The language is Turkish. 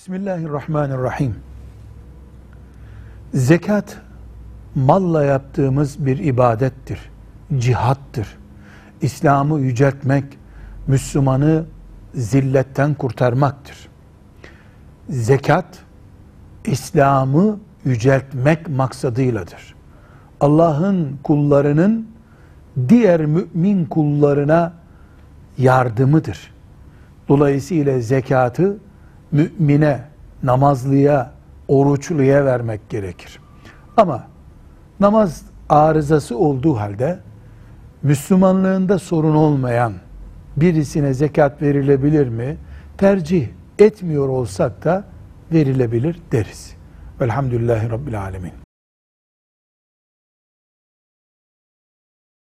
Bismillahirrahmanirrahim. Zekat malla yaptığımız bir ibadettir. Cihattır. İslam'ı yüceltmek, Müslümanı zilletten kurtarmaktır. Zekat İslam'ı yüceltmek maksadıyladır. Allah'ın kullarının diğer mümin kullarına yardımıdır. Dolayısıyla zekatı mümine, namazlıya, oruçluya vermek gerekir. Ama namaz arızası olduğu halde Müslümanlığında sorun olmayan birisine zekat verilebilir mi? Tercih etmiyor olsak da verilebilir deriz. Velhamdülillahi Rabbil Alemin.